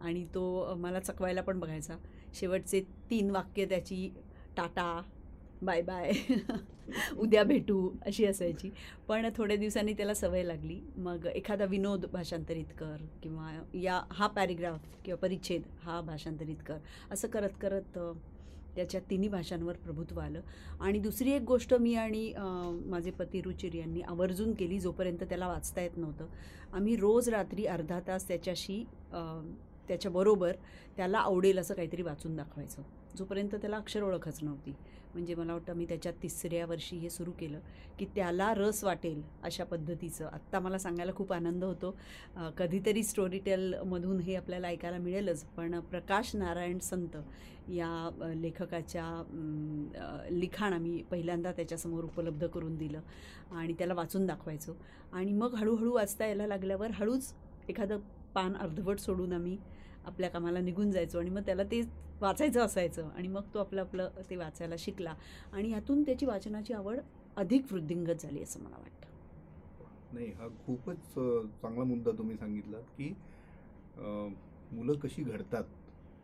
आणि तो मला चकवायला पण बघायचा. शेवटचे तीन वाक्य त्याची टाटा बाय बाय उद्या भेटू अशी असायची. पण थोड्या दिवसांनी त्याला सवय लागली. मग एखादा विनोद भाषांतरित कर किंवा या हा पॅरेग्राफ किंवा परिच्छेद हा भाषांतरित कर. असं करत करत त्याच्या तिन्ही भाषांवर प्रभुत्व आलं. आणि दुसरी एक गोष्ट मी आणि माझे पती रुचिर यांनी आवर्जून केली जोपर्यंत त्याला वाचता येत नव्हतं. आम्ही रोज रात्री अर्धा तास त्याच्याशी त्याच्याबरोबर त्याला आवडेल असं काहीतरी वाचून दाखवायचं. जोपर्यंत त्याला अक्षर ओळखच नव्हती. म्हणजे मला वाटतं मी त्याच्या तिसऱ्या वर्षी हे सुरू केलं की त्याला रस वाटेल अशा पद्धतीचं. आत्ता मला सांगायला खूप आनंद होतो. कधीतरी स्टोरी टेलमधून हे आपल्याला ऐकायला मिळेलच पण प्रकाश नारायण संत या लेखकाच्या लिखाण आम्ही पहिल्यांदा त्याच्यासमोर उपलब्ध करून दिलं आणि त्याला वाचून दाखवायचो. आणि मग हळूहळू वाचता यायला लागल्यावर हळूच एखादं पान अर्धवट सोडून आम्ही आपल्या कामाला निघून जायचो आणि मग त्याला ते वाचायचं असायचं आणि मग तो आपलं आपलं ते वाचायला शिकला. आणि ह्यातून त्याची वाचनाची आवड अधिक वृद्धिंगत झाली असं मला वाटतं. नाही हा खूपच चांगला मुद्दा तुम्ही सांगितला की मुलं कशी घडतात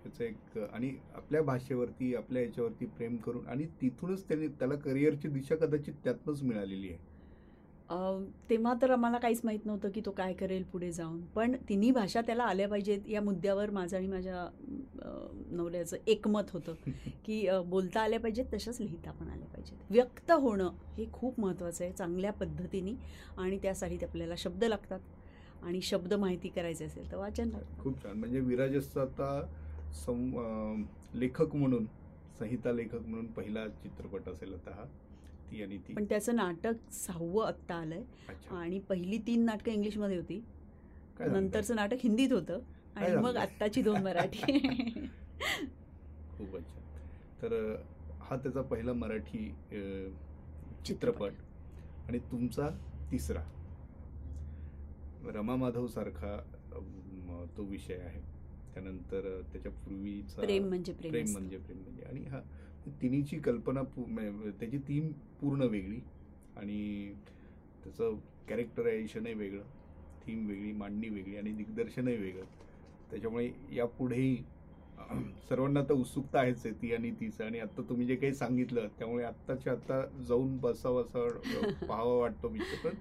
त्याचं एक आणि आपल्या भाषेवरती आपल्या याच्यावरती प्रेम करून आणि तिथूनच त्यांनी त्याला करिअरची दिशा कदाचित त्यातनंच मिळालेली आहे. तेव्हा तर आम्हाला काहीच माहीत नव्हतं की तो काय करेल पुढे जाऊन. पण तिन्ही भाषा त्याला आल्या पाहिजेत. या मुद्द्यावर माझं आणि माझ्या नवऱ्याचं एकमत होतं की बोलता आल्या पाहिजेत तशाच लिहिता पण आल्या पाहिजेत. व्यक्त होणं हे खूप महत्त्वाचं आहे चांगल्या पद्धतीने. आणि त्यासाठी आपल्याला शब्द लागतात. आणि शब्द माहिती करायचे असेल तर वाचन लागतं. खूप छान. म्हणजे विराजसचा आता सं लेखक म्हणून संहिता लेखक म्हणून पहिला चित्रपट असेल आता हा. ती आणि ती. पण त्याचं नाटक सहावं आत्ता आलंय. अच्छा. आणि पहिली तीन नाटकं इंग्लिशमध्ये होती. काय सांगताय? नंतरचं नाटक हिंदीत होतं. आणि मग सांगताय? आत्ताची दोन मराठी. खूप अच्छा तर अं, हा त्याचा पहिला मराठी अं, चित्रपट. आणि तुमचा तिसरा. रमा माधव सारखा तो विषय आहे. त्यानंतर त्याच्या पूर्वीचा प्रेम म्हणजे प्रेम प्रेम असतं. म्हणजे प्रेम म्हणजे. आणि हा तिन्हीची कल्पना पू- त्याची थीम पूर्ण वेगळी आणि त्याचं कॅरेक्टरायझेशनही वेगळं थीम वेगळी मांडणी वेगळी आणि दिग्दर्शनही वेगळं. त्याच्यामुळे यापुढेही सर्वांना आता उत्सुकता आहेच आहे ती आणि तीच. आणि आत्ता तुम्ही जे काही सांगितलं त्यामुळे आत्ताच्या आत्ता जाऊन बसावं असं पाहावं वाटतो मी पण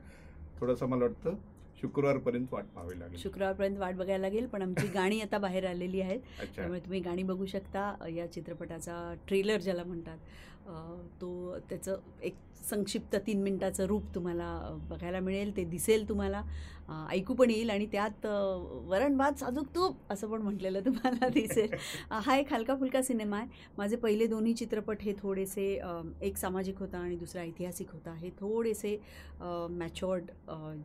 थोडंसं मला वाटतं शुक्रवारपर्यंत वाट पाहावी लागेल. शुक्रवारपर्यंत वाट बघायला लागेल पण आमची गाणी आता बाहेर आलेली आहेत. त्यामुळे तुम्ही गाणी बघू शकता. या चित्रपटाचा ट्रेलर ज्याला म्हणतात. तो त्याचं एक संक्षिप्त तीन मिनटाचं रूप तुम्हाला बघायला मिळेल ते दिसेल तुम्हाला. ऐकू पण येईल आणि त्यात अ, वरण भात साजूक तूप असं पण म्हटलेलं तुम्हाला दिसेल. हा एक हलका फुलका सिनेमा आहे. माझे पहिले दोन्ही चित्रपट हे थोडेसे एक सामाजिक होता आणि दुसरा ऐतिहासिक होता. हे थोडेसे मॅच्युअर्ड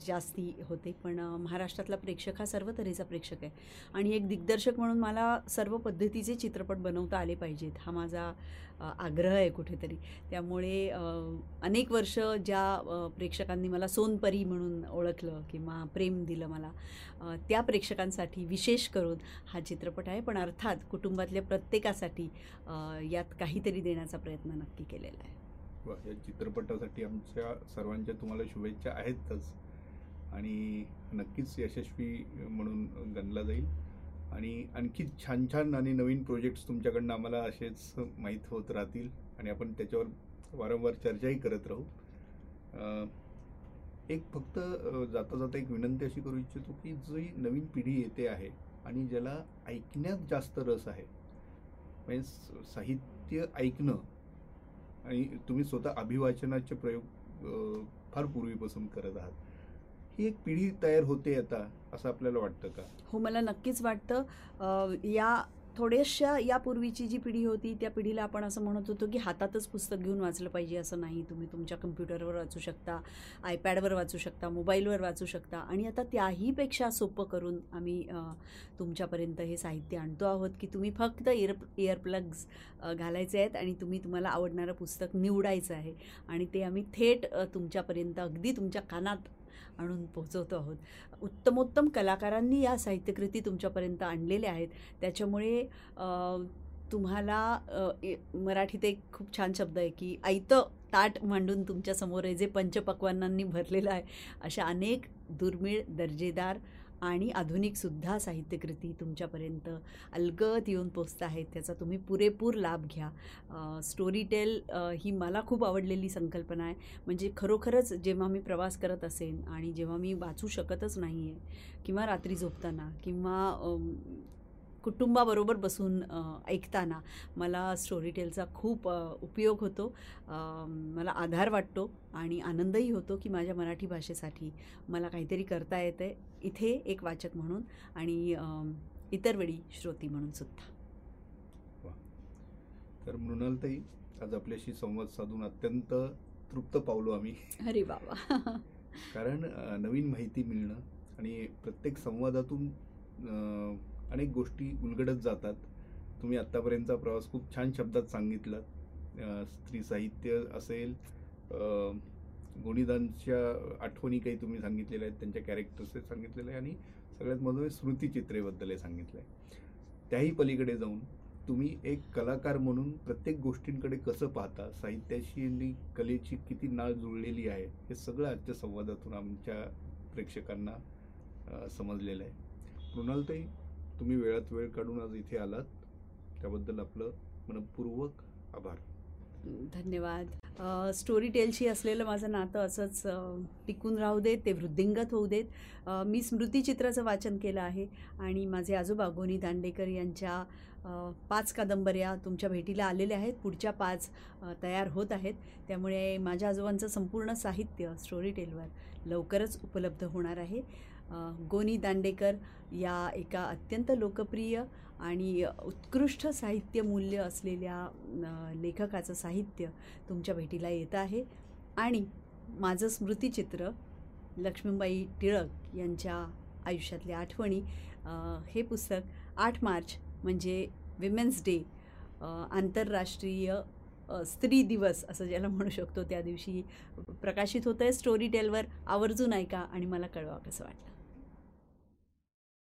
जास्ती होते. पण महाराष्ट्रातला प्रेक्षक हा सर्व तऱ्हेचा प्रेक्षक आहे. आणि एक दिग्दर्शक म्हणून मला सर्व पद्धतीचे चित्रपट बनवता आले पाहिजेत. हा माझा आग्रह आहे कुठे कुठेतरी. त्यामुळे अनेक वर्ष ज्या प्रेक्षकांनी मला सोनपरी म्हणून ओळखलं किंवा प्रेम दिलं मला त्या प्रेक्षकांसाठी विशेष करून हा चित्रपट आहे. पण अर्थात कुटुंबातल्या प्रत्येकासाठी यात काहीतरी देण्याचा प्रयत्न नक्की केलेला आहे. वा, या चित्रपटासाठी आमच्या सर्वांच्या तुम्हाला शुभेच्छा आहेतच. आणि नक्कीच यशस्वी म्हणून गणला जाईल. आणि आणखी छान छान आणि नवीन प्रोजेक्ट्स तुमच्याकडनं आम्हाला असेच माहीत होत राहतील. आणि आपण त्याच्यावर वारंवार चर्चाही करत राहू. एक फक्त जाता जाता एक विनंती अशी करू इच्छितो की जी नवीन पिढी येते आहे आणि ज्याला ऐकण्यात जास्त रस आहे म्हणजे साहित्य ऐकणं आणि तुम्ही स्वतः अभिवाचनाचे प्रयोग फार पूर्वीपासून करत आहात. ही एक पिढी तयार होते आता असं आपल्याला वाटतं का? हो मला नक्कीच वाटतं. या थोड्याशा यापूर्वीची जी पिढी होती त्या पिढीला आपण असं म्हणत होतो की हातातच पुस्तक घेऊन वाचलं पाहिजे असं नाही. तुम्ही तुमच्या कम्प्युटरवर वाचू शकता आयपॅडवर वाचू शकता मोबाईलवर वाचू शकता. आणि आता त्याहीपेक्षा सोपं करून आम्ही तुमच्यापर्यंत हे साहित्य आणतो आहोत की तुम्ही फक्त इयर इयरप्लग्स घालायचे आहेत आणि तुम्ही तुम्हाला आवडणारं पुस्तक निवडायचं आहे. आणि ते आम्ही थेट तुमच्यापर्यंत अगदी तुमच्या कानात आणून पोहोचवतो आहोत. उत्तमोत्तम कलाकारांनी या साहित्यकृती तुमच्यापर्यंत आणलेल्या आहेत. त्याच्यामुळे तुम्हाला ए- मराठीत एक खूप छान शब्द आहे की आयतं ताट मांडून तुमच्यासमोर आहे जे पंचपक्वानांनी भरलेलं आहे अशा अनेक दुर्मिळ दर्जेदार आणि आधुनिकसुद्धा साहित्यकृती तुमच्यापर्यंत अलगत येऊन पोचत आहेत त्याचा तुम्ही पुरेपूर लाभ घ्या. स्टोरी टेल ही मला खूप आवडलेली संकल्पना आहे. म्हणजे खरोखरच जेव्हा मी प्रवास करत असेन आणि जेव्हा मी वाचू शकतच नाही आहे किंवा रात्री झोपताना किंवा कुटुंबाबरोबर बसून ऐकताना मला स्टोरी टेलचा खूप उपयोग होतो. मला आधार वाटतो आणि आनंदही होतो की माझ्या मराठी भाषेसाठी मला काहीतरी करता येतं आहे इथे एक वाचक म्हणून आणि इतर वेळी श्रोती म्हणून सुद्धा. तर मृणालताई आज आपल्याशी संवाद साधून अत्यंत तृप्त पावलो आम्ही. अरे बाबा कारण नवीन माहिती मिळणं आणि प्रत्येक संवादातून अनेक गोष्टी उलगडत जातात. तुम्ही आत्तापर्यंतचा प्रवास खूप छान शब्दात सांगितलात स्त्री साहित्य असेल गुणिदांच्या आठवणी काही तुम्ही सांगितलेल्या आहेत त्यांच्या कॅरेक्टर्स सांगितलेलं आहे आणि सगळ्यात महत्त्वाचे स्मृतिचित्रेबद्दल हे सांगितलं आहे. त्याही पलीकडे जाऊन तुम्ही एक कलाकार म्हणून प्रत्येक गोष्टींकडे कसं पाहता साहित्याशी आणि कलेची किती नाळ जुळलेली आहे हे सगळं आजच्या संवादातून आमच्या प्रेक्षकांना समजलेलं आहे. मृणालताई तुम्ही वेळात वेळ काढून आज इथे आलात. त्याबद्दल आपलं मनपूर्वक आभार. धन्यवाद. स्टोरी टेलशी असलेलं माझं नातं असंच टिकून राहू देत ते वृद्धिंगत होऊ देत. मी स्मृतिचित्राचं वाचन केलं आहे आणि माझे आजोबा गोनी दांडेकर यांच्या पाच कादंबऱ्या तुमच्या भेटीला आलेल्या आहेत. पुढच्या पाच तयार होत आहेत. त्यामुळे माझ्या आजोबांचं संपूर्ण साहित्य स्टोरी टेलवर लवकरच उपलब्ध होणार आहे. गोनी दांडेकर या एका अत्यंत लोकप्रिय आणि उत्कृष्ट साहित्य मूल्य असलेल्या लेखकाचं साहित्य तुमच्या भेटीला येतं आहे. आणि माझं स्मृतिचित्र लक्ष्मीबाई टिळक यांच्या आयुष्यातल्या आठवणी हे पुस्तक आठ मार्च म्हणजे विमेन्स डे आंतरराष्ट्रीय स्त्री दिवस असं ज्याला म्हणू शकतो त्या दिवशी प्रकाशित होतं आहे स्टोरी टेलवर आवर्जून ऐका आणि मला कळवा कसं वाटलं.